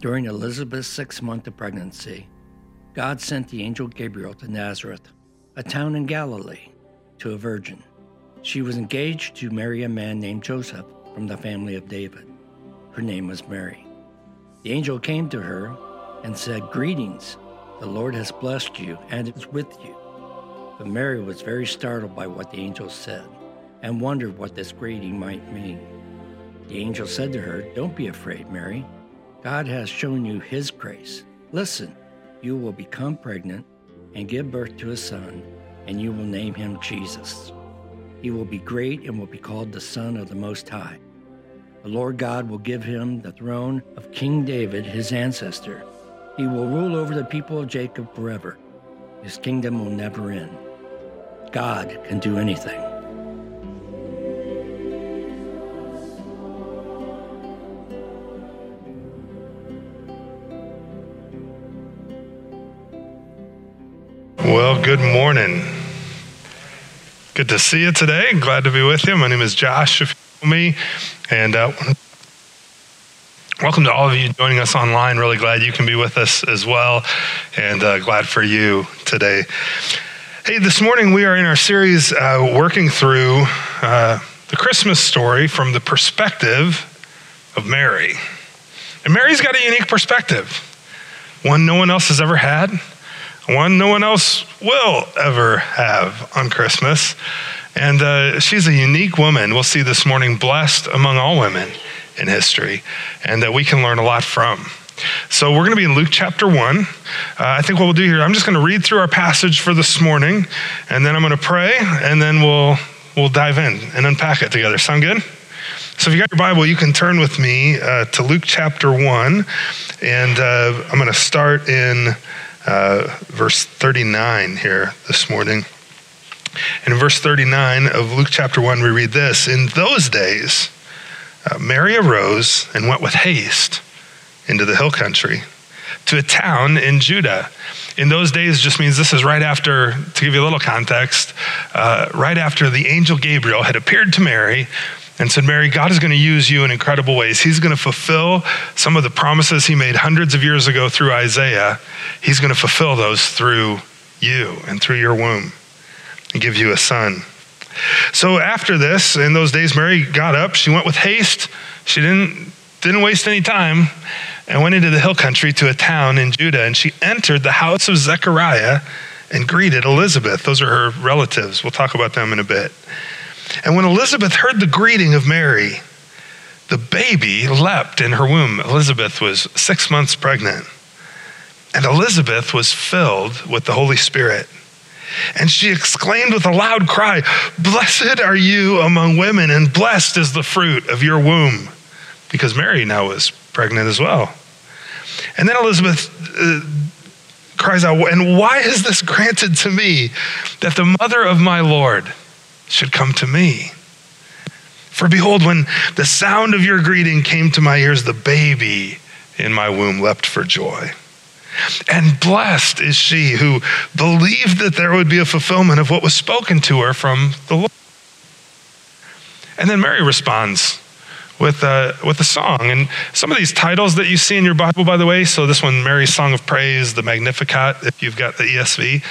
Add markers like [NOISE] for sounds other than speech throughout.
During Elizabeth's sixth month of pregnancy, God sent the angel Gabriel to Nazareth, a town in Galilee, to a virgin. She was engaged to marry a man named Joseph from the family of David. Her name was Mary. The angel came to her and said, Greetings, the Lord has blessed you and is with you. But Mary was very startled by what the angel said and wondered what this greeting might mean. The angel said to her, Don't be afraid, Mary. God has shown you his grace. Listen, you will become pregnant and give birth to a son, and you will name him Jesus. He will be great and will be called the Son of the Most High. The Lord God will give him the throne of King David, his ancestor. He will rule over the people of Jacob forever. His kingdom will never end. God can do anything. Good morning. Good to see you today. Glad to be with you. My name is Josh, if you know me. And uh, welcome to all of you joining us online. Really glad you can be with us as well. And uh, glad for you today. Hey, this morning we are in our series uh, working through uh, the Christmas story from the perspective of Mary. And Mary's got a unique perspective, one no one else has ever had one no one else will ever have on Christmas. And uh, she's a unique woman, we'll see this morning, blessed among all women in history, and that we can learn a lot from. So we're going to be in Luke chapter 1. Uh, I think what we'll do here, I'm just going to read through our passage for this morning, and then I'm going to pray, and then we'll, we'll dive in and unpack it together. Sound good? So if you got your Bible, you can turn with me uh, to Luke chapter 1, and uh, I'm going to start in uh, verse 39 here this morning. and In verse 39 of Luke chapter 1, we read this In those days, uh, Mary arose and went with haste into the hill country to a town in Judah. In those days just means this is right after, to give you a little context, uh, right after the angel Gabriel had appeared to Mary and said, Mary, God is going to use you in incredible ways. He's going to fulfill some of the promises he made hundreds of years ago through Isaiah. He's going to fulfill those through you and through your womb and give you a son. So after this, in those days, Mary got up. She went with haste. She didn't, didn't waste any time and went into the hill country to a town in Judah. And she entered the house of Zechariah and greeted Elizabeth. Those are her relatives. We'll talk about them in a bit. And when Elizabeth heard the greeting of Mary, the baby leapt in her womb. Elizabeth was six months pregnant. And Elizabeth was filled with the Holy Spirit. And she exclaimed with a loud cry, Blessed are you among women, and blessed is the fruit of your womb. Because Mary now was pregnant as well. And then Elizabeth uh, cries out, And why is this granted to me that the mother of my Lord should come to me. For behold, when the sound of your greeting came to my ears, the baby in my womb leapt for joy. And blessed is she who believed that there would be a fulfillment of what was spoken to her from the Lord. And then Mary responds with a, with a song. And some of these titles that you see in your Bible, by the way, so this one, Mary's Song of Praise, the Magnificat, if you've got the ESV,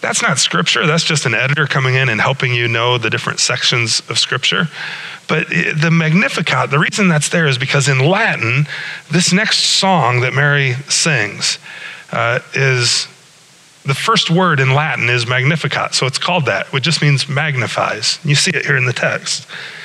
that's not scripture. That's just an editor coming in and helping you know the different sections of scripture. But the Magnificat, the reason that's there is because in Latin, this next song that Mary sings uh, is the first word in Latin is Magnificat. So it's called that, which just means magnifies. You see it here in the text.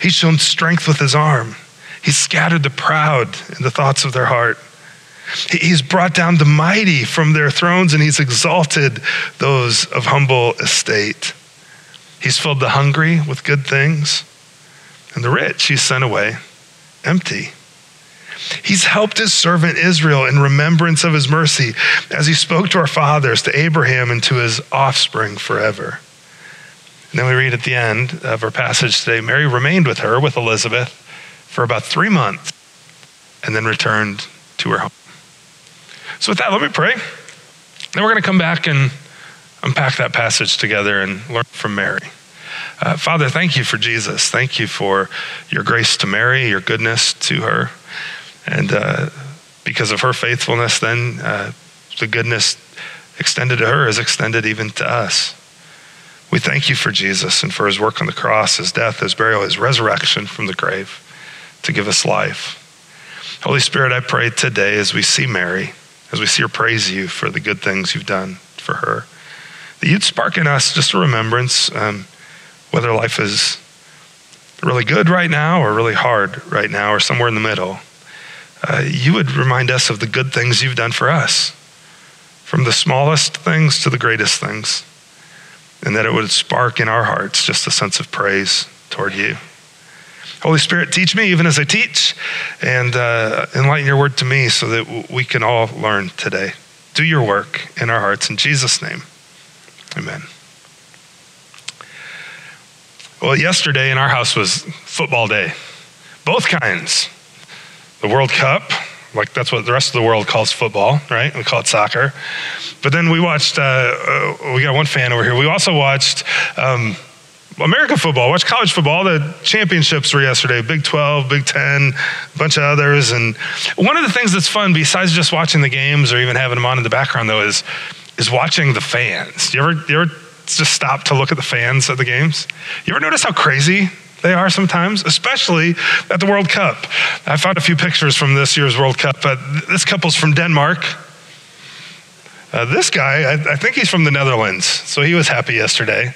He's shown strength with his arm. He's scattered the proud in the thoughts of their heart. He's brought down the mighty from their thrones and he's exalted those of humble estate. He's filled the hungry with good things, and the rich he's sent away empty. He's helped his servant Israel in remembrance of his mercy as he spoke to our fathers, to Abraham, and to his offspring forever. And then we read at the end of our passage today Mary remained with her, with Elizabeth, for about three months, and then returned to her home. So, with that, let me pray. Then we're going to come back and unpack that passage together and learn from Mary. Uh, Father, thank you for Jesus. Thank you for your grace to Mary, your goodness to her. And uh, because of her faithfulness, then uh, the goodness extended to her is extended even to us. We thank you for Jesus and for his work on the cross, his death, his burial, his resurrection from the grave to give us life. Holy Spirit, I pray today as we see Mary, as we see her praise you for the good things you've done for her, that you'd spark in us just a remembrance, um, whether life is really good right now or really hard right now or somewhere in the middle. Uh, you would remind us of the good things you've done for us, from the smallest things to the greatest things, and that it would spark in our hearts just a sense of praise toward you. Holy Spirit, teach me even as I teach, and uh, enlighten your word to me so that we can all learn today. Do your work in our hearts. In Jesus' name, amen. Well, yesterday in our house was football day, both kinds. The World Cup, like that's what the rest of the world calls football, right? We call it soccer. But then we watched, uh, uh, we got one fan over here. We also watched um, American football, watched college football. The championships were yesterday Big 12, Big 10, a bunch of others. And one of the things that's fun, besides just watching the games or even having them on in the background, though, is, is watching the fans. You ever, you ever just stop to look at the fans at the games? You ever notice how crazy they are sometimes, especially at the World Cup. I found a few pictures from this year's World Cup. But this couple's from Denmark. Uh, this guy, I, I, think he's from the Netherlands, so he was happy yesterday.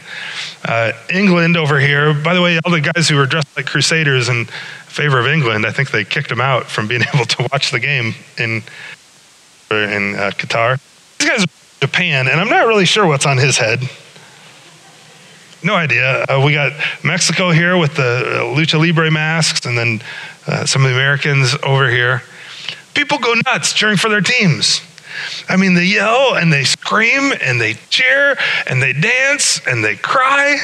Uh, England over here, by the way, all the guys who were dressed like crusaders in favor of England, I think they kicked them out from being [LAUGHS] able to watch the game in, in uh, Qatar. This guy's Japan, and I'm not really sure what's on his head. No idea. Uh, we got Mexico here with the lucha libre masks, and then uh, some of the Americans over here. People go nuts cheering for their teams. I mean, they yell and they scream and they cheer and they dance and they cry.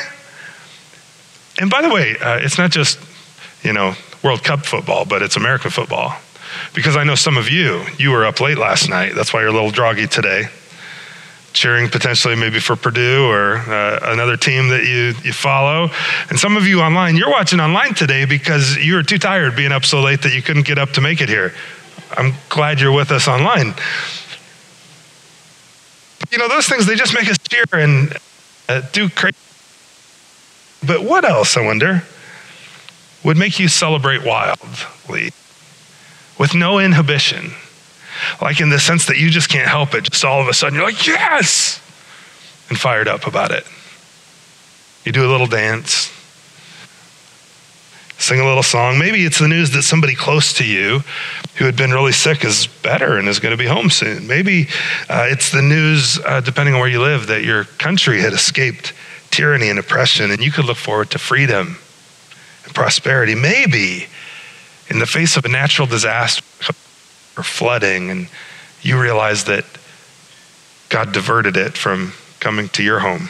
And by the way, uh, it's not just, you know, World Cup football, but it's American football. Because I know some of you, you were up late last night. That's why you're a little droggy today cheering potentially maybe for Purdue or uh, another team that you, you follow. And some of you online, you're watching online today because you were too tired being up so late that you couldn't get up to make it here. I'm glad you're with us online. You know, those things, they just make us cheer and uh, do crazy. But what else, I wonder, would make you celebrate wildly with no inhibition? Like in the sense that you just can't help it. Just all of a sudden, you're like, yes, and fired up about it. You do a little dance, sing a little song. Maybe it's the news that somebody close to you who had been really sick is better and is going to be home soon. Maybe uh, it's the news, uh, depending on where you live, that your country had escaped tyranny and oppression and you could look forward to freedom and prosperity. Maybe in the face of a natural disaster, or flooding, and you realize that God diverted it from coming to your home.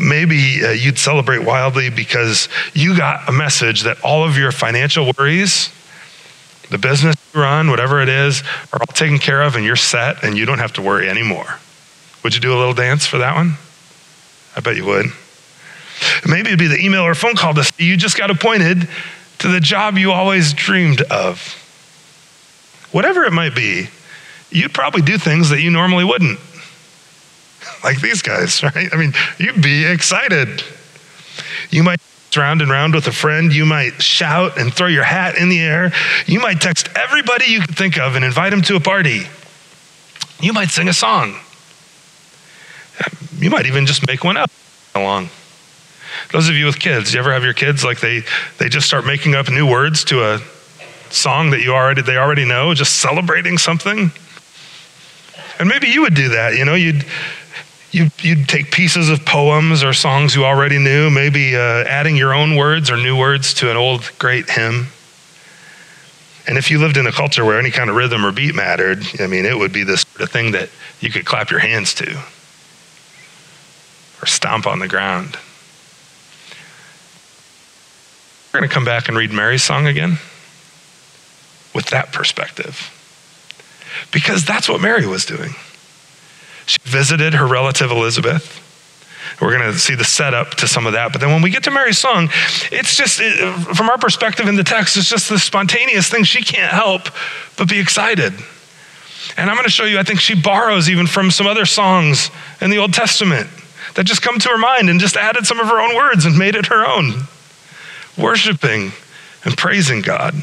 Maybe uh, you'd celebrate wildly because you got a message that all of your financial worries, the business you run, whatever it is, are all taken care of and you're set and you don't have to worry anymore. Would you do a little dance for that one? I bet you would. Maybe it'd be the email or phone call to say you just got appointed to the job you always dreamed of whatever it might be, you'd probably do things that you normally wouldn't. [LAUGHS] Like these guys, [LAUGHS] right? I mean, you'd be excited. You might round and round with a friend. You might shout and throw your hat in the air. You might text everybody you could think of and invite them to a party. You might sing a song. You might even just make one up along. Those of you with kids, you ever have your kids like they they just start making up new words to a song that you already they already know, just celebrating something. And maybe you would do that, you know, you'd you'd, you'd take pieces of poems or songs you already knew, maybe uh, adding your own words or new words to an old great hymn. And if you lived in a culture where any kind of rhythm or beat mattered, I mean, it would be this sort of thing that you could clap your hands to or stomp on the ground. We're going to come back and read Mary's song again with that perspective. Because that's what Mary was doing. She visited her relative Elizabeth. We're going to see the setup to some of that. But then when we get to Mary's song, it's just, it, from our perspective in the text, it's just the spontaneous thing. She can't help but be excited. And I'm going to show you, I think she borrows even from some other songs in the Old Testament that just come to her mind and just added some of her own words and made it her own. Worshiping and praising God.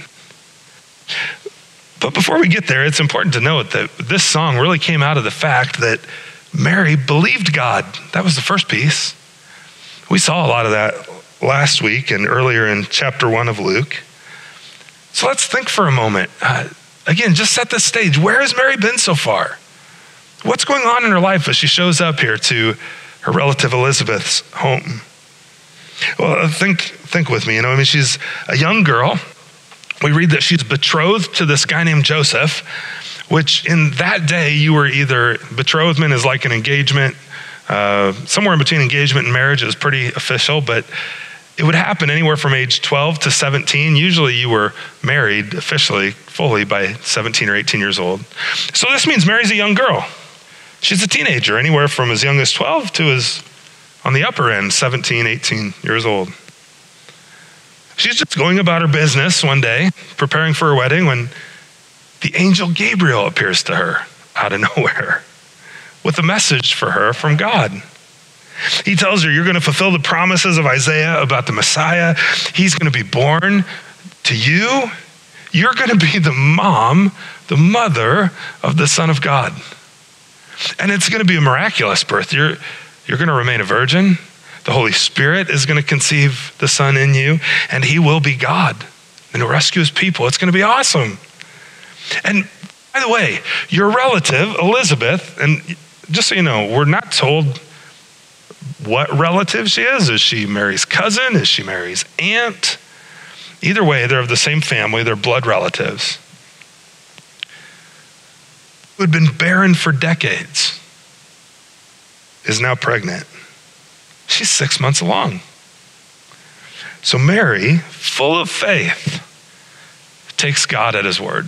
But before we get there, it's important to note that this song really came out of the fact that Mary believed God. That was the first piece. We saw a lot of that last week and earlier in chapter one of Luke. So let's think for a moment. Uh, again, just set the stage. Where has Mary been so far? What's going on in her life as she shows up here to her relative Elizabeth's home? Well, think, think with me. You know, I mean, she's a young girl. We read that she's betrothed to this guy named Joseph which in that day you were either betrothment is like an engagement, uh, somewhere in between engagement and marriage is pretty official, but it would happen anywhere from age 12 to 17. Usually you were married officially, fully by 17 or 18 years old. So this means Mary's a young girl. She's a teenager, anywhere from as young as 12 to as on the upper end, 17, 18 years old. She's just going about her business one day, preparing for her wedding, when the angel Gabriel appears to her out of [LAUGHS] nowhere with a message for her from God. He tells her, You're going to fulfill the promises of Isaiah about the Messiah. He's going to be born to you. You're going to be the mom, the mother of the Son of God. And it's going to be a miraculous birth. You're, you're going to remain a virgin. The Holy Spirit is going to conceive the Son in you, and He will be God and rescue His people. It's going to be awesome. And by the way, your relative, Elizabeth, and just so you know, we're not told what relative she is. Is she Mary's cousin? Is she Mary's aunt? Either way, they're of the same family, they're blood relatives. Who had been barren for decades is now pregnant. She's six months along. So Mary, full of faith, takes God at his word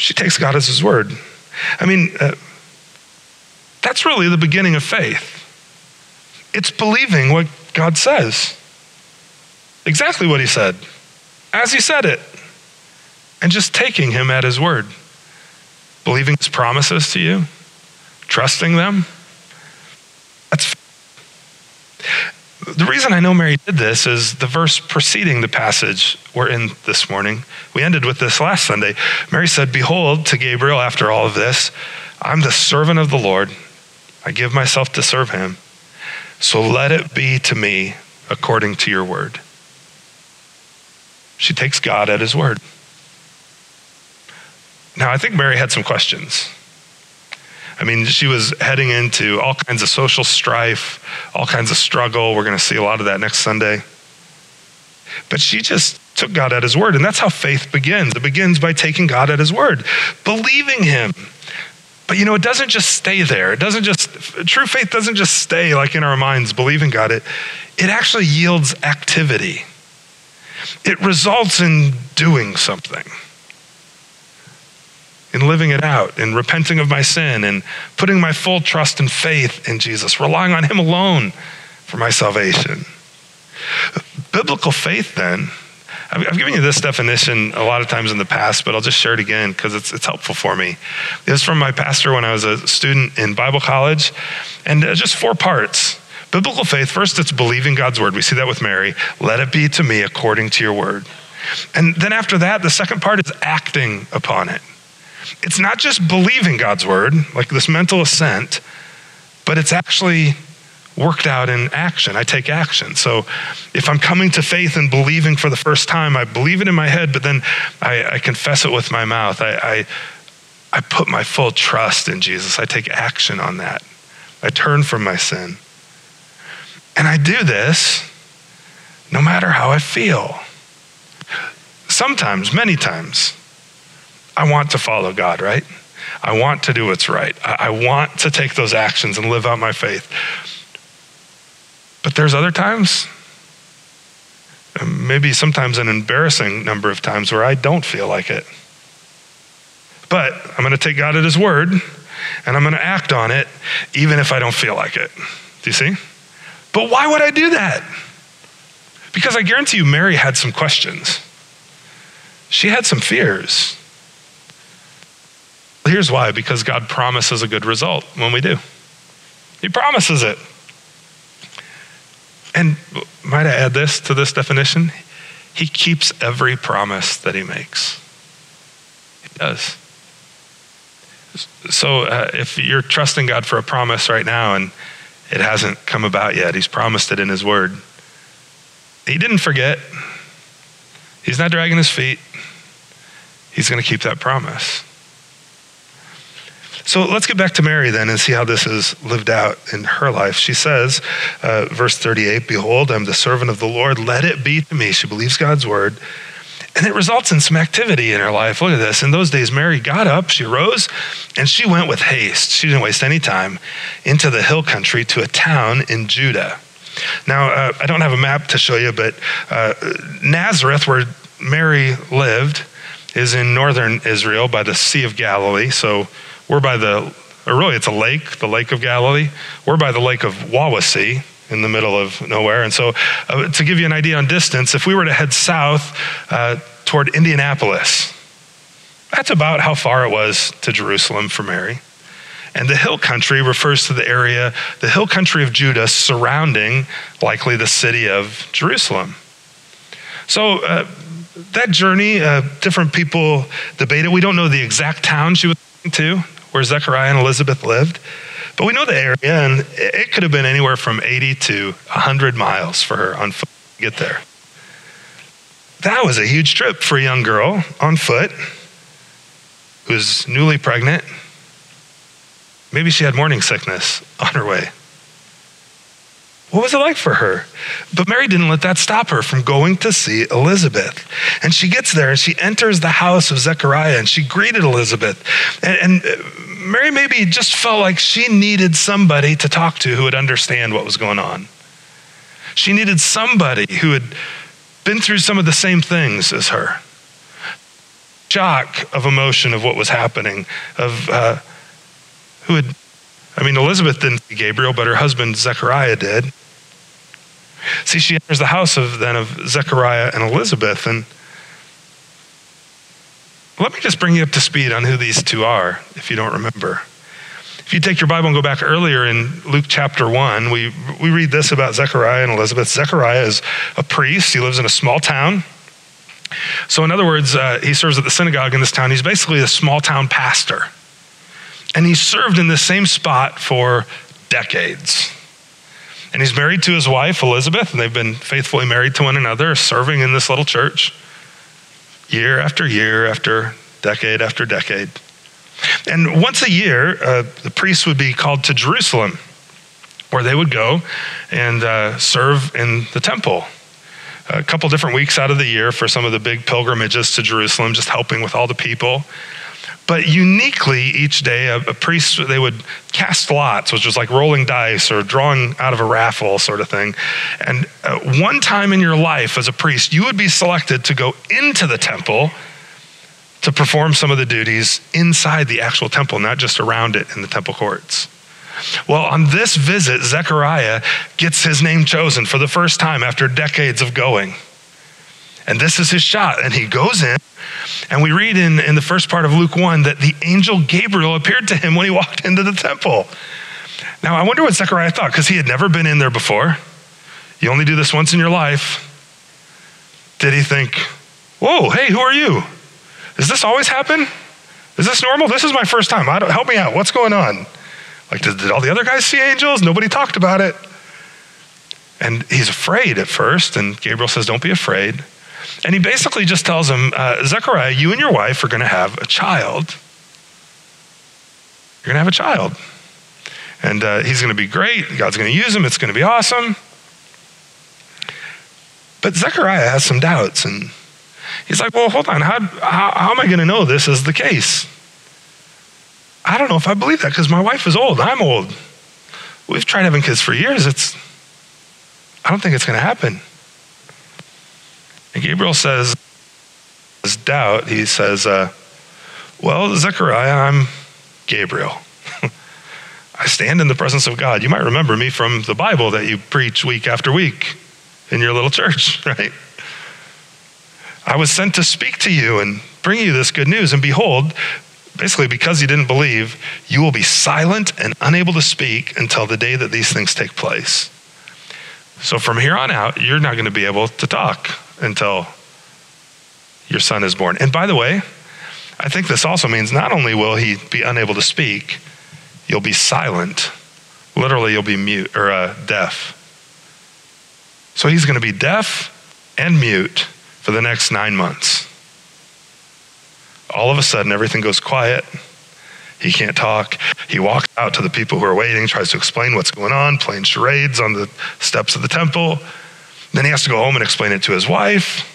she takes God as his word. I mean, uh, that's really the beginning of faith. It's believing what God says. Exactly what he said, as he said it, and just taking him at his word. Believing his promises to you, trusting them. That's the reason I know Mary did this is the verse preceding the passage we're in this morning. We ended with this last Sunday. Mary said, Behold, to Gabriel, after all of this, I'm the servant of the Lord. I give myself to serve him. So let it be to me according to your word. She takes God at his word. Now, I think Mary had some questions. I mean, she was heading into all kinds of social strife, all kinds of struggle. We're going to see a lot of that next Sunday. But she just took God at his word. And that's how faith begins. It begins by taking God at his word, believing him. But you know, it doesn't just stay there. It doesn't just, true faith doesn't just stay like in our minds, believing God. It, it actually yields activity, it results in doing something in living it out, in repenting of my sin, and putting my full trust and faith in Jesus, relying on Him alone for my salvation. Biblical faith, then, I've given you this definition a lot of times in the past, but I'll just share it again because it's, it's helpful for me. It was from my pastor when I was a student in Bible college, and uh, just four parts. Biblical faith, first, it's believing God's word. We see that with Mary. Let it be to me according to your word. And then after that, the second part is acting upon it. It's not just believing God's word, like this mental assent, but it's actually worked out in action. I take action. So if I'm coming to faith and believing for the first time, I believe it in my head, but then I, I confess it with my mouth. I, I, I put my full trust in Jesus. I take action on that. I turn from my sin. And I do this no matter how I feel. sometimes, many times, I want to follow God, right? I want to do what's right. I, I want to take those actions and live out my faith. But there's other times, maybe sometimes an embarrassing number of times, where I don't feel like it. But I'm going to take God at His word and I'm going to act on it even if I don't feel like it. Do you see? But why would I do that? Because I guarantee you, Mary had some questions. She had some fears. Here's why because God promises a good result when we do. He promises it. And might I add this to this definition? He keeps every promise that he makes. He does. So uh, if you're trusting God for a promise right now and it hasn't come about yet, he's promised it in his word. He didn't forget. He's not dragging his feet. He's going to keep that promise. So let's get back to Mary then and see how this is lived out in her life. She says, uh, verse 38, Behold, I'm the servant of the Lord. Let it be to me. She believes God's word. And it results in some activity in her life. Look at this. In those days, Mary got up, she rose, and she went with haste. She didn't waste any time into the hill country to a town in Judah. Now, uh, I don't have a map to show you, but uh, Nazareth, where Mary lived, is in northern Israel by the Sea of Galilee. So we're by the, or really, it's a lake, the Lake of Galilee. We're by the Lake of Wawasee in the middle of nowhere. And so, uh, to give you an idea on distance, if we were to head south uh, toward Indianapolis, that's about how far it was to Jerusalem for Mary. And the hill country refers to the area, the hill country of Judah surrounding likely the city of Jerusalem. So, uh, that journey, uh, different people debate it. We don't know the exact town she was to, where Zechariah and Elizabeth lived. But we know the area, and it could have been anywhere from 80 to 100 miles for her on foot to get there. That was a huge trip for a young girl on foot who's newly pregnant. Maybe she had morning sickness on her way. What was it like for her? But Mary didn't let that stop her from going to see Elizabeth. And she gets there and she enters the house of Zechariah and she greeted Elizabeth. And, and uh, Mary maybe just felt like she needed somebody to talk to who would understand what was going on. She needed somebody who had been through some of the same things as her. Shock of emotion of what was happening, of uh, who had, I mean, Elizabeth didn't see Gabriel, but her husband Zechariah did. See, she enters the house of then of Zechariah and Elizabeth, and let me just bring you up to speed on who these two are, if you don't remember. If you take your Bible and go back earlier in Luke chapter 1, we, we read this about Zechariah and Elizabeth. Zechariah is a priest, he lives in a small town. So, in other words, uh, he serves at the synagogue in this town. He's basically a small town pastor. And he served in the same spot for decades. And he's married to his wife, Elizabeth, and they've been faithfully married to one another, serving in this little church year after year after decade after decade. And once a year, uh, the priests would be called to Jerusalem, where they would go and uh, serve in the temple. A couple different weeks out of the year for some of the big pilgrimages to Jerusalem, just helping with all the people. But uniquely, each day, a, a, priest, they would cast lots, which was like rolling dice or drawing out of a raffle sort of thing. And uh, one time in your life as a priest, you would be selected to go into the temple to perform some of the duties inside the actual temple, not just around it in the temple courts. Well, on this visit, Zechariah gets his name chosen for the first time after decades of going. And this is his shot. And he goes in and we read in, in the first part of Luke 1 that the angel Gabriel appeared to him when he walked into the temple. Now, I wonder what Zechariah thought, because he had never been in there before. You only do this once in your life. Did he think, whoa, hey, who are you? Does this always happen? Is this normal? This is my first time. help me out. What's going on? Like, did, did all the other guys see angels? Nobody talked about it. And he's afraid at first, and Gabriel says, Don't be afraid. And he basically just tells him, uh, Zechariah, you and your wife are going to have a child. You're going to have a child. And uh, he's going to be great. God's going to use him. It's going to be awesome. But Zechariah has some doubts. And He's like, Well, hold on. How, how, how am I going to know this is the case? I don't know if I believe that because my wife is old. I'm old. We've tried having kids for years. It's, I don't think it's going to happen. Gabriel says, his doubt, he says, uh, Well, Zechariah, I'm Gabriel. [LAUGHS] I stand in the presence of God. You might remember me from the Bible that you preach week after week in your little church, [LAUGHS] right? I was sent to speak to you and bring you this good news. And behold, basically, because you didn't believe, you will be silent and unable to speak until the day that these things take place. So from here on out, you're not going to be able to talk until your son is born. And by the way, I think this also means not only will he be unable to speak, you'll be silent. Literally, you'll be mute or uh, deaf. So he's going to be deaf and mute for the next nine months. All of a sudden, everything goes quiet. He can't talk. He walks out to the people who are waiting, tries to explain what's going on, playing charades on the steps of the temple. Then he has to go home and explain it to his wife.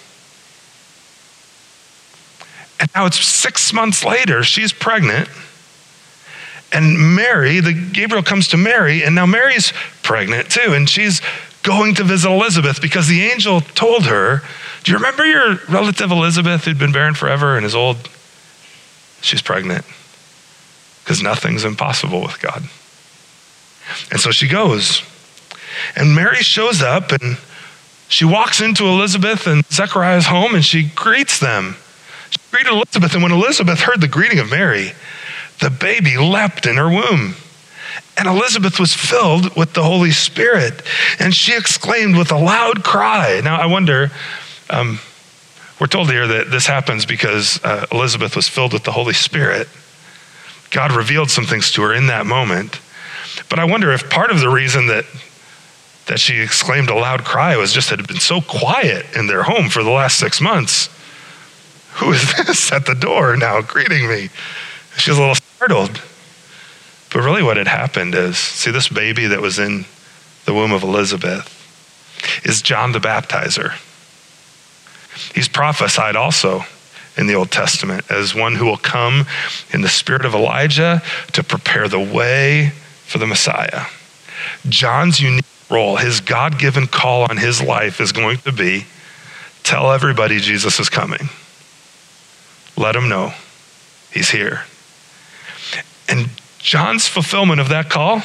And now it's six months later, she's pregnant. And Mary, the Gabriel comes to Mary, and now Mary's pregnant too, and she's going to visit Elizabeth because the angel told her, Do you remember your relative Elizabeth who'd been barren forever and is old? She's pregnant because nothing's impossible with God. And so she goes. And Mary shows up and she walks into Elizabeth and Zechariah's home and she greets them. She greeted Elizabeth, and when Elizabeth heard the greeting of Mary, the baby leapt in her womb. And Elizabeth was filled with the Holy Spirit, and she exclaimed with a loud cry. Now, I wonder, um, we're told here that this happens because uh, Elizabeth was filled with the Holy Spirit. God revealed some things to her in that moment. But I wonder if part of the reason that that she exclaimed a loud cry was just it had been so quiet in their home for the last six months. Who is this at the door now greeting me? She's a little startled. But really, what had happened is see, this baby that was in the womb of Elizabeth is John the Baptizer. He's prophesied also in the Old Testament as one who will come in the spirit of Elijah to prepare the way for the Messiah. John's unique role, his God given call on his life is going to be tell everybody Jesus is coming. Let them know he's here. And John's fulfillment of that call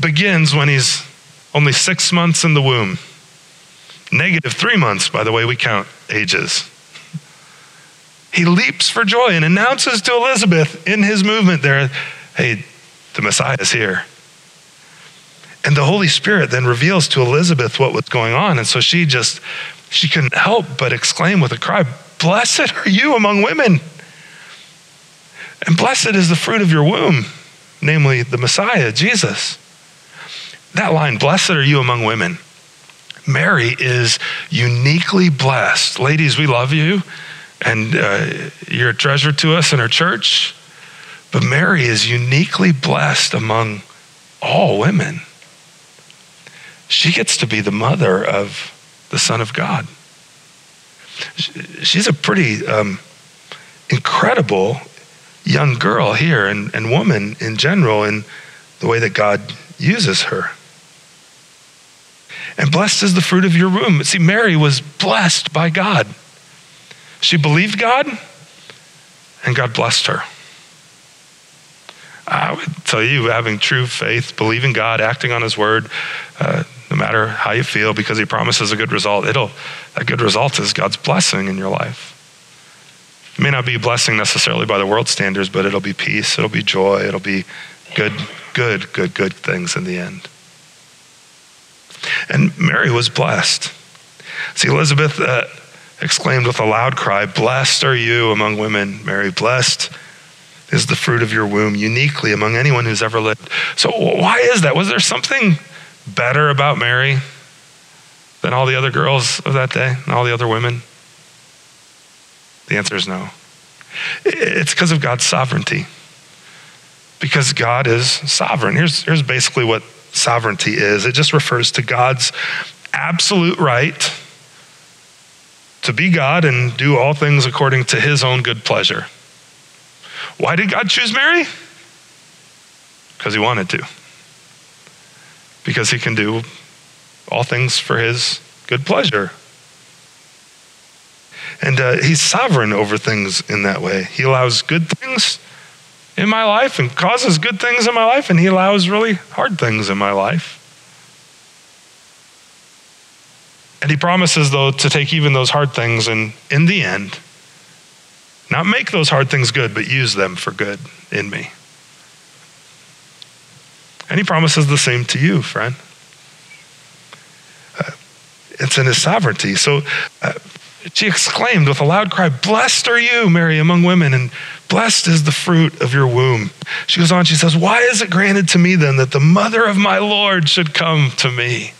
begins when he's only six months in the womb. Negative three months, by the way, we count ages. He leaps for joy and announces to Elizabeth in his movement there, hey, the Messiah is here. And the Holy Spirit then reveals to Elizabeth what was going on. And so she just, she couldn't help but exclaim with a cry, Blessed are you among women. And blessed is the fruit of your womb, namely the Messiah, Jesus. That line, blessed are you among women. Mary is uniquely blessed. Ladies, we love you, and uh, you're a treasure to us in our church. But Mary is uniquely blessed among all women she gets to be the mother of the Son of God. She's a pretty um, incredible young girl here and, and woman in general in the way that God uses her. And blessed is the fruit of your womb. See, Mary was blessed by God. She believed God, and God blessed her. I would tell you, having true faith, believing God, acting on His word, uh, no matter how you feel, because He promises a good result. It'll that good result is God's blessing in your life. It may not be a blessing necessarily by the world standards, but it'll be peace, it'll be joy, it'll be good, good, good, good things in the end. And Mary was blessed. See, Elizabeth uh, exclaimed with a loud cry, Blessed are you among women, Mary, blessed is the fruit of your womb, uniquely among anyone who's ever lived. So, why is that? Was there something better about Mary than all the other girls of that day and all the other women? The answer is no. It's because of God's sovereignty. Because God is sovereign. Here's, here's basically what sovereignty is it just refers to God's absolute right to be God and do all things according to his own good pleasure. Why did God choose Mary? Because he wanted to. Because he can do all things for his good pleasure. And uh, he's sovereign over things in that way. He allows good things in my life and causes good things in my life, and he allows really hard things in my life. And he promises, though, to take even those hard things and, in the end, not make those hard things good, but use them for good in me. And he promises the same to you, friend. Uh, it's in his sovereignty. So uh, she exclaimed with a loud cry, Blessed are you, Mary, among women, and blessed is the fruit of your womb. She goes on, she says, Why is it granted to me then that the mother of my Lord should come to me?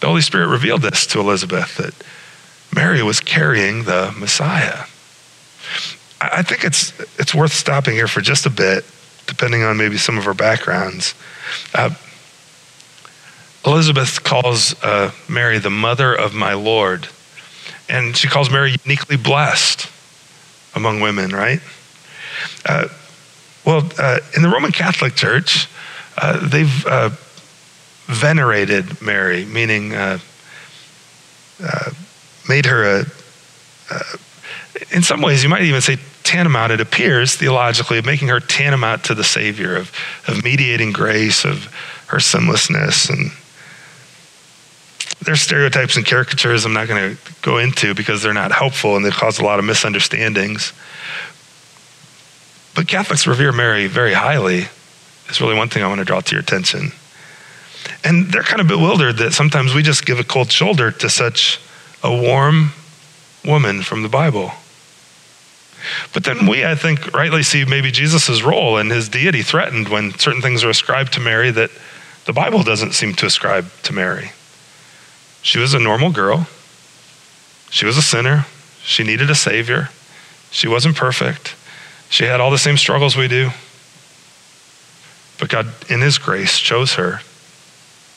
The Holy Spirit revealed this to Elizabeth that Mary was carrying the Messiah. I think it's, it's worth stopping here for just a bit, depending on maybe some of our backgrounds. Uh, Elizabeth calls uh, Mary the mother of my Lord, and she calls Mary uniquely blessed among women, right? Uh, well, uh, in the Roman Catholic Church, uh, they've uh, venerated Mary, meaning made her a in some ways, you might even say tantamount, it appears theologically, of making her tantamount to the Savior, of, of mediating grace, of her sinlessness. And there's stereotypes and caricatures I'm not going to go into because they're not helpful and they cause a lot of misunderstandings. But Catholics revere Mary very highly, is really one thing I want to draw to your attention. And they're kind of bewildered that sometimes we just give a cold shoulder to such a warm woman from the Bible. But then we, I think, rightly see maybe Jesus' role and his deity threatened when certain things are ascribed to Mary that the Bible doesn't seem to ascribe to Mary. She was a normal girl. She was a sinner. She needed a Savior. She wasn't perfect. She had all the same struggles we do. But God, in His grace, chose her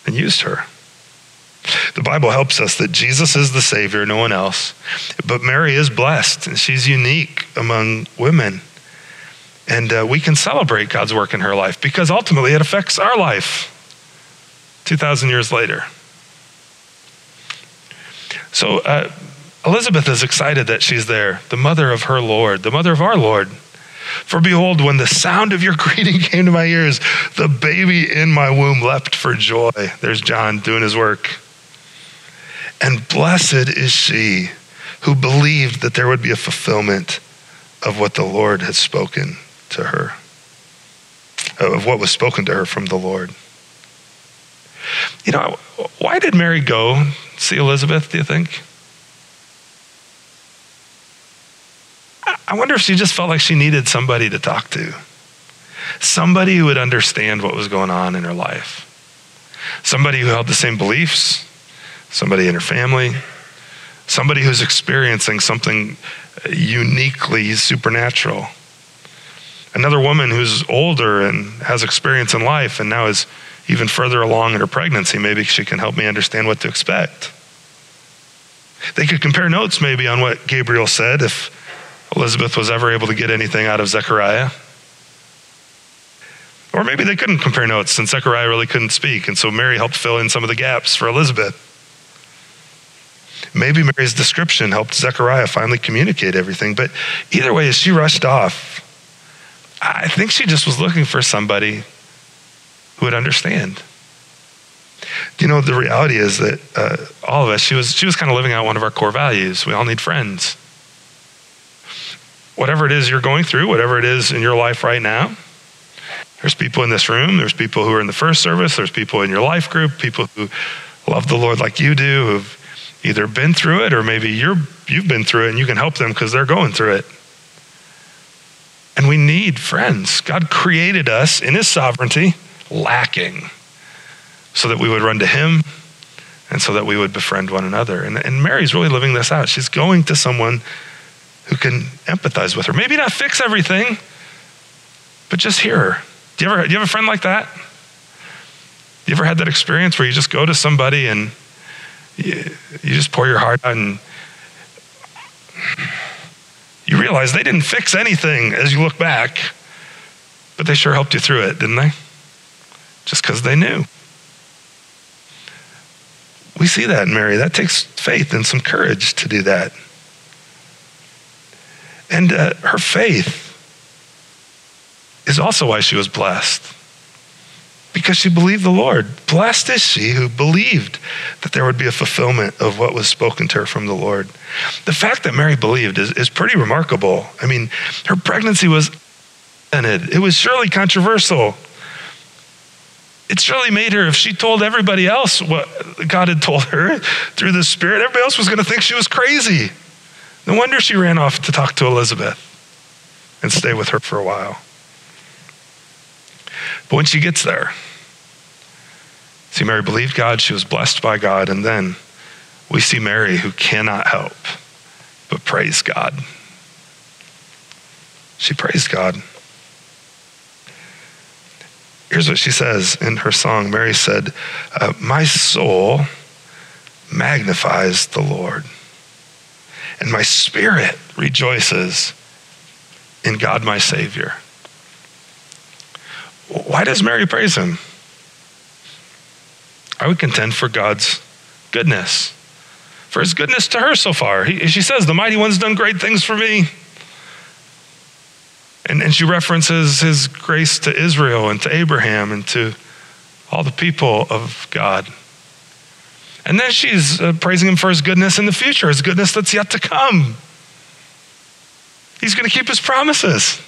and used her. The Bible helps us that Jesus is the Savior, no one else. But Mary is blessed, and she's unique among women. And uh, we can celebrate God's work in her life because ultimately it affects our life 2,000 years later. So uh, Elizabeth is excited that she's there, the mother of her Lord, the mother of our Lord. For behold, when the sound of your [LAUGHS] greeting came to my ears, the baby in my womb leapt for joy. There's John doing his work. And blessed is she who believed that there would be a fulfillment of what the Lord had spoken to her, of what was spoken to her from the Lord. You know, why did Mary go see Elizabeth, do you think? I wonder if she just felt like she needed somebody to talk to, somebody who would understand what was going on in her life, somebody who held the same beliefs, somebody in her family, somebody who's experiencing something uniquely supernatural. Another woman who's older and has experience in life and now is even further along in her pregnancy. Maybe she can help me understand what to expect. They could compare notes maybe on what Gabriel said if Elizabeth was ever able to get anything out of Zechariah. Or maybe they couldn't compare notes since Zechariah really couldn't speak, and so Mary helped fill in some of the gaps for Elizabeth. Maybe Mary's description helped Zechariah finally communicate everything, but either way, as she rushed off, I think she just was looking for somebody who would understand. You know, the reality is that uh, all of us, she was, she was kind of living out one of our core values. We all need friends. Whatever it is you're going through, whatever it is in your life right now, there's people in this room, there's people who are in the first service, there's people in your life group, people who love the Lord like you do, who've either been through it or maybe you're, you've been through it and you can help them because they're going through it. And we need friends. God created us in His sovereignty lacking so that we would run to Him and so that we would befriend one another. And, and Mary's really living this out. She's going to someone who can empathize with her. Maybe not fix everything, but just hear her. Do you ever, do you have a friend like that? You ever had that experience where you just go to somebody and you, just pour your heart out and You realize they didn't fix anything as you look back, but they sure helped you through it, didn't they? Just because they knew. We see that in Mary. That takes faith and some courage to do that. And uh, her faith is also why she was blessed. Because she believed the Lord. Blessed is she who believed that there would be a fulfillment of what was spoken to her from the Lord. The fact that Mary believed is, is pretty remarkable. I mean, her pregnancy was it was surely controversial. It surely made her, if she told everybody else what God had told her [LAUGHS] through the Spirit, everybody else was going to think she was crazy. No wonder she ran off to talk to Elizabeth and stay with her for a while. But when she gets there, see, Mary believed God, she was blessed by God, and then we see Mary who cannot help but praise God. She praised God. Here's what she says in her song. Mary said, uh, My soul magnifies the Lord, and my spirit rejoices in God my Savior. Why does Mary praise him? I would contend for God's goodness, for his goodness to her so far. He, she says, The mighty one's done great things for me. And, and she references his grace to Israel and to Abraham and to all the people of God. And then she's uh, praising him for his goodness in the future, his goodness that's yet to come. He's going to keep his promises.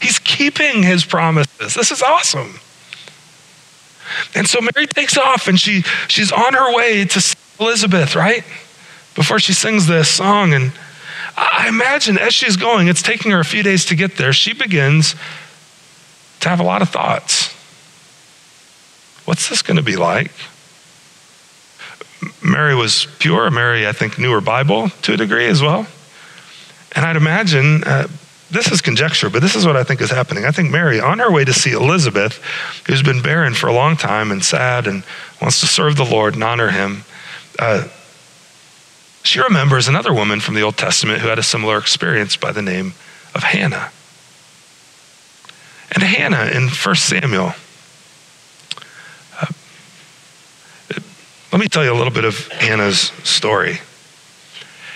He's keeping his promises. This is awesome. And so Mary takes off and she, she's on her way to Elizabeth, right? Before she sings this song. And I imagine as she's going, it's taking her a few days to get there, she begins to have a lot of thoughts. What's this going to be like? Mary was pure. Mary, I think, knew her Bible to a degree as well. And I'd imagine uh, this is conjecture, but this is what I think is happening. I think Mary, on her way to see Elizabeth, who's been barren for a long time and sad and wants to serve the Lord and honor him, uh, she remembers another woman from the Old Testament who had a similar experience by the name of Hannah. And Hannah in 1 Samuel, uh, let me tell you a little bit of Hannah's story.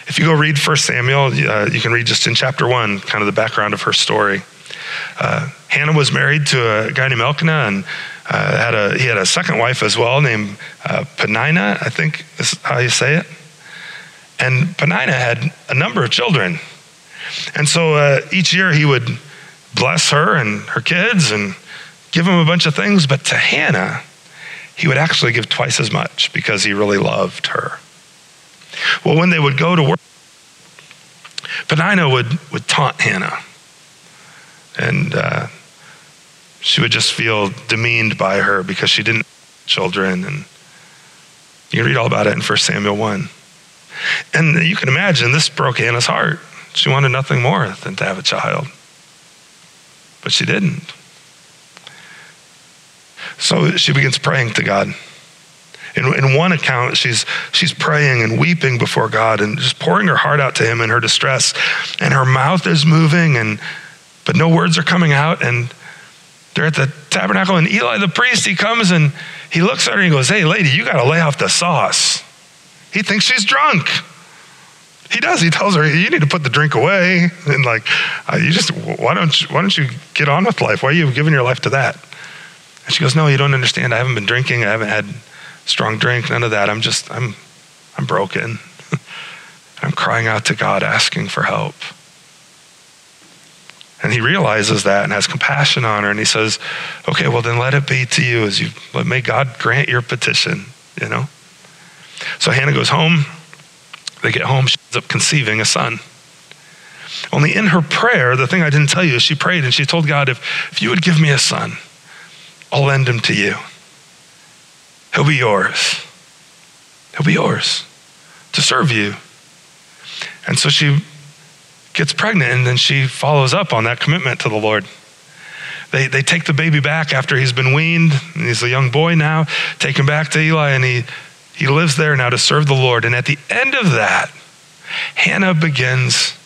If you go read 1 Samuel, uh, you can read just in chapter 1, kind of the background of her story. Uh, Hannah was married to a guy named Elkanah and uh, had a, he had a second wife as well named uh, Peninnah, I think is how you say it. And Peninnah had a number of children. And so uh, each year he would bless her and her kids and give them a bunch of things. But to Hannah, he would actually give twice as much because he really loved her. Well, when they would go to work, Peninnah would, would taunt Hannah. And uh, she would just feel demeaned by her because she didn't have children. And you can read all about it in 1 Samuel 1. And you can imagine this broke Hannah's heart. She wanted nothing more than to have a child. But she didn't. So she begins praying to God. In, in one account, she's, she's praying and weeping before God and just pouring her heart out to Him in her distress. And her mouth is moving, and, but no words are coming out. And they're at the tabernacle, and Eli the priest, he comes and he looks at her and he goes, Hey, lady, you got to lay off the sauce. He thinks she's drunk. He does. He tells her, "You need to put the drink away." And like, uh, you just why don't you, why don't you get on with life? Why are you giving your life to that? And she goes, "No, you don't understand. I haven't been drinking. I haven't had strong drink, none of that. I'm just, I'm, I'm broken. [LAUGHS] I'm crying out to God, asking for help. And he realizes that and has compassion on her. And he says, okay, well, then let it be to you as you, may God grant your petition, you know? So Hannah goes home. They get home. She ends up conceiving a son. Only in her prayer, the thing I didn't tell you is she prayed and she told God, if, if you would give me a son, I'll lend him to you. He'll be yours. He'll be yours to serve you. And so she gets pregnant and then she follows up on that commitment to the Lord. They, they take the baby back after he's been weaned, and he's a young boy now, take him back to Eli, and he, he lives there now to serve the Lord. And at the end of that, Hannah begins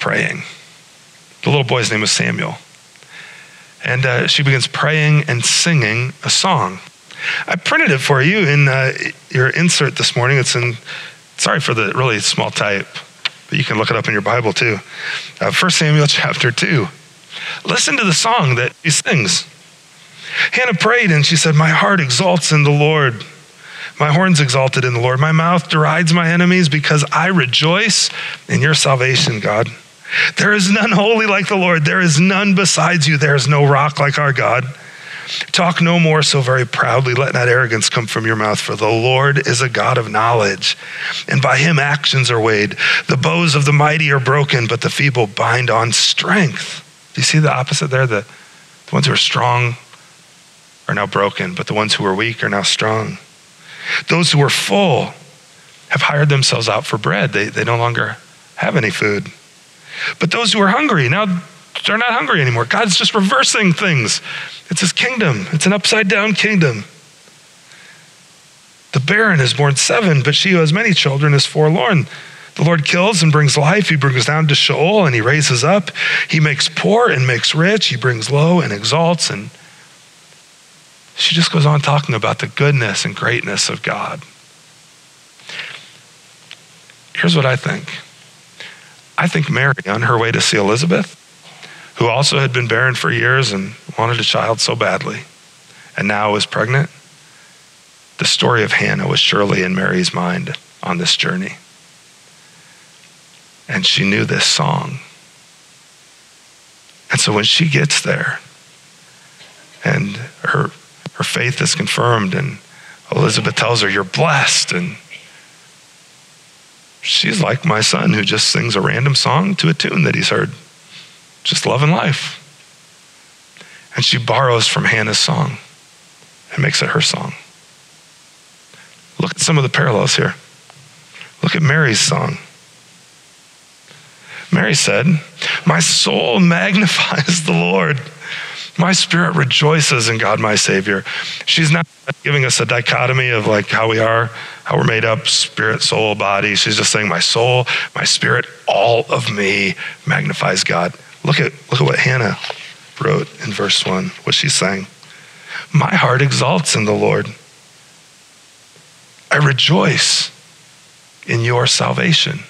praying. The little boy's name was Samuel. And uh, she begins praying and singing a song. I printed it for you in uh, your insert this morning. It's in, sorry for the really small type, but you can look it up in your Bible too. Uh, 1 Samuel [LAUGHS] chapter 2. Listen to the song that he sings. Hannah prayed and she said, My heart exalts in the Lord. My horns exalted in the Lord. My mouth derides my enemies because I rejoice in your salvation, God. There is none holy like the Lord. There is none besides you. There is no rock like our God. Talk no more so very proudly. Let not arrogance come from your mouth, for the Lord is a God of knowledge, and by him actions are weighed. The bows of the mighty are broken, but the feeble bind on strength. Do you see the opposite there? The, the ones who are strong are now broken, but the ones who are weak are now strong. Those who are full have hired themselves out for bread. They, they no longer have any food. But those who are hungry, now they're not hungry anymore. God's just reversing things. It's his kingdom, it's an upside down kingdom. The barren is born seven, but she who has many children is forlorn. The Lord kills and brings life. He brings down to Sheol and he raises up. He makes poor and makes rich. He brings low and exalts. And she just goes on talking about the goodness and greatness of God. Here's what I think I think Mary, on her way to see Elizabeth, who also had been barren for years and wanted a child so badly, and now was pregnant, the story of Hannah was surely in Mary's mind on this journey. And she knew this song. And so when she gets there and her, her faith is confirmed, and Elizabeth tells her, You're blessed, and she's like my son who just sings a random song to a tune that he's heard, just loving life. And she borrows from Hannah's song and makes it her song. Look at some of the parallels here. Look at Mary's song. Mary said, My soul [LAUGHS] magnifies the Lord. My spirit rejoices in God, my Savior. She's not giving us a dichotomy of like how we are, how we're made up, spirit, soul, body. She's just saying, My soul, my spirit, all of me magnifies God. Look at, look at what Hannah wrote in verse 1, what she's saying. My heart exalts in the Lord. I rejoice in your salvation.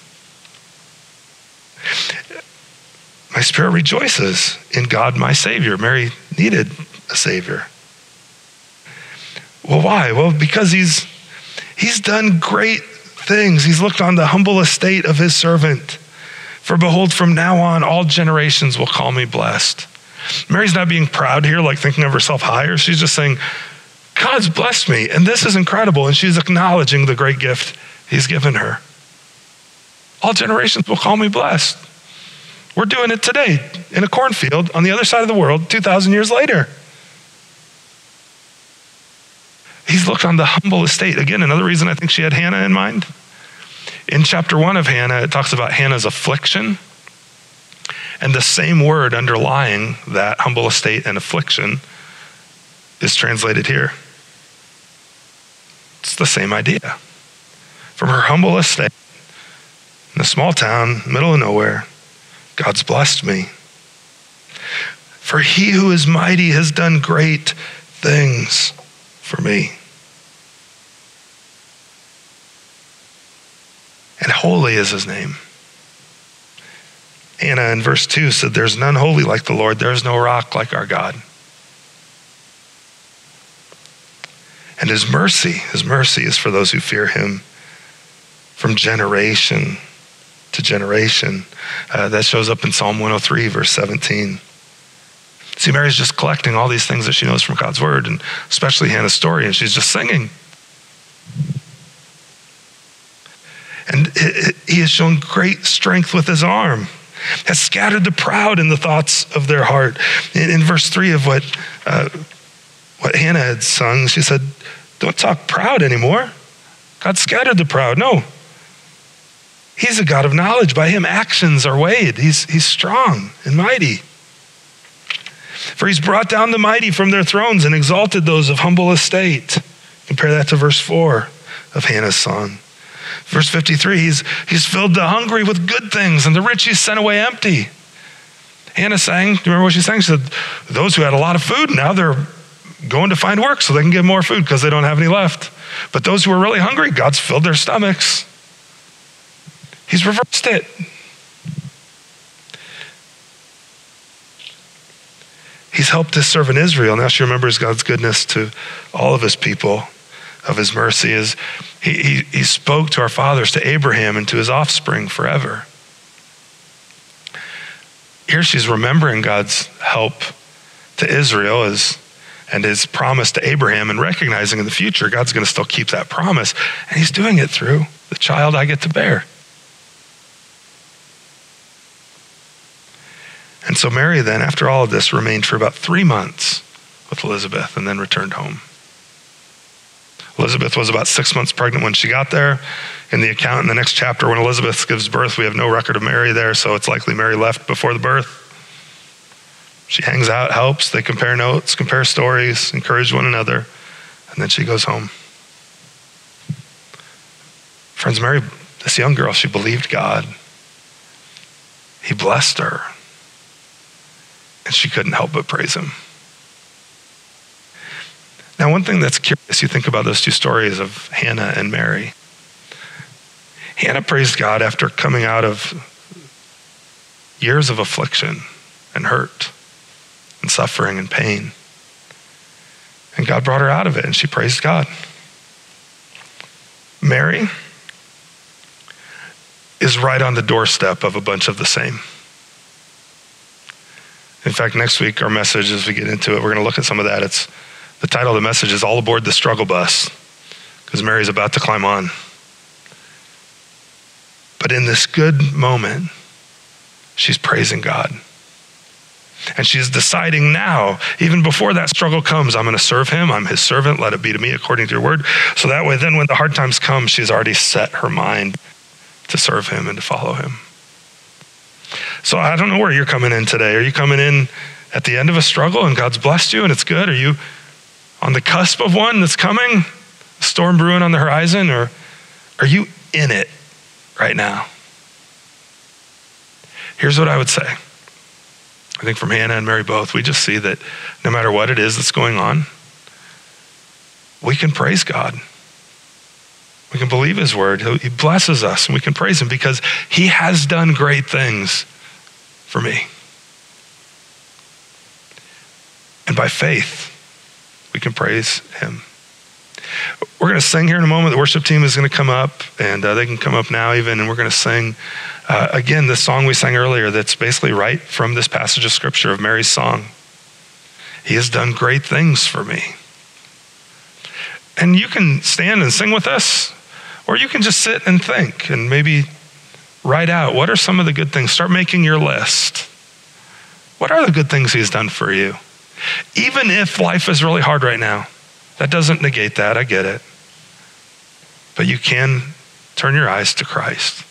My spirit rejoices in God, my Savior. Mary needed a Savior. Well, why? Well, because he's, he's done great things. He's looked on the humble estate of his servant. For behold, from now on, all generations will call me blessed. Mary's not being proud here, like thinking of herself higher. She's just saying, God's blessed me, and this is incredible. And she's acknowledging the great gift he's given her. All generations will call me blessed. We're doing it today in a cornfield on the other side of the world 2,000 years later. He's looked on the humble estate. Again, another reason I think she had Hannah in mind. In chapter one of Hannah, it talks about Hannah's affliction. And the same word underlying that humble estate and affliction is translated here. It's the same idea. From her humble estate in a small town, middle of nowhere, God's blessed me. For he who is mighty has done great things for me. And holy is his name. Hannah in verse 2 said, There's none holy like the Lord, there is no rock like our God. And his mercy, his mercy is for those who fear him from generation to generation. Uh, that shows up in Psalm 103, verse 17. See, Mary's just collecting all these things that she knows from God's word, and especially Hannah's story, and she's just singing. And he has shown great strength with his arm, has scattered the proud in the thoughts of their heart. In, in verse 3 of what, uh, what Hannah had sung, she said, Don't talk proud anymore. God scattered the proud. No, He's a God of knowledge. By him, actions are weighed. He's, he's strong and mighty. For he's brought down the mighty from their thrones and exalted those of humble estate. Compare that to verse 4 of Hannah's song. Verse 53, he's, he's filled the hungry with good things, and the rich he's sent away empty. Hannah sang, do you remember what she sang? She said, Those who had a lot of food, now they're going to find work so they can get more food because they don't have any left. But those who are really hungry, God's filled their stomachs. He's reversed it. He's helped his servant Israel. Now she remembers God's goodness to all of his people, of his mercy. Is he, he, he spoke to our fathers, to Abraham, and to his offspring forever. Here she's remembering God's help to Israel as, and his promise to Abraham and recognizing in the future God's going to still keep that promise. And he's doing it through the child I get to bear. And so Mary then, after all of this, remained for about three months with Elizabeth and then returned home. Elizabeth was about six months pregnant when she got there. In the account in the next chapter, when Elizabeth gives birth, we have no record of Mary there, so it's likely Mary left before the birth. She hangs out, helps, they compare notes, compare stories, encourage one another, and then she goes home. Friends, Mary, this young girl, she believed God. He blessed her. And she couldn't help but praise him. Now, one thing that's curious, you think about those two stories of Hannah and Mary. Hannah praised God after coming out of years of affliction and hurt and suffering and pain. And God brought her out of it, and she praised God. Mary is right on the doorstep of a bunch of the same. In fact, next week, our message, as we get into it, we're going to look at some of that. It's the title of the message is All Aboard the Struggle Bus, because Mary's about to climb on. But in this good moment, she's praising God. And she's deciding now, even before that struggle comes, I'm going to serve him. I'm his servant. Let it be to me according to your word. So that way, then when the hard times come, she's already set her mind to serve him and to follow him. So I don't know where you're coming in today. Are you coming in at the end of a struggle and God's blessed you and it's good? Are you on the cusp of one that's coming? Storm brewing on the horizon? Or are you in it right now? Here's what I would say. I think from Hannah and Mary both, we just see that no matter what it is that's going on, we can praise God. We can believe his word. He blesses us and we can praise him because he has done great things for me. And by faith, we can praise him. We're going to sing here in a moment. The worship team is going to come up, and uh, they can come up now even, and we're going to sing uh, again the song we sang earlier that's basically right from this passage of scripture of Mary's song. He has done great things for me. And you can stand and sing with us, or you can just sit and think and maybe write out what are some of the good things. Start making your list. What are the good things He's done for you? Even if life is really hard right now, that doesn't negate that. I get it. But you can turn your eyes to Christ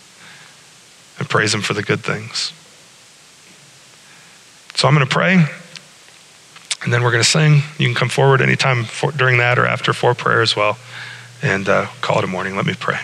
and praise Him for the good things. So I'm going to pray, and then we're going to sing. You can come forward anytime for, during that or after for prayer as well and uh, call it a morning. Let me pray.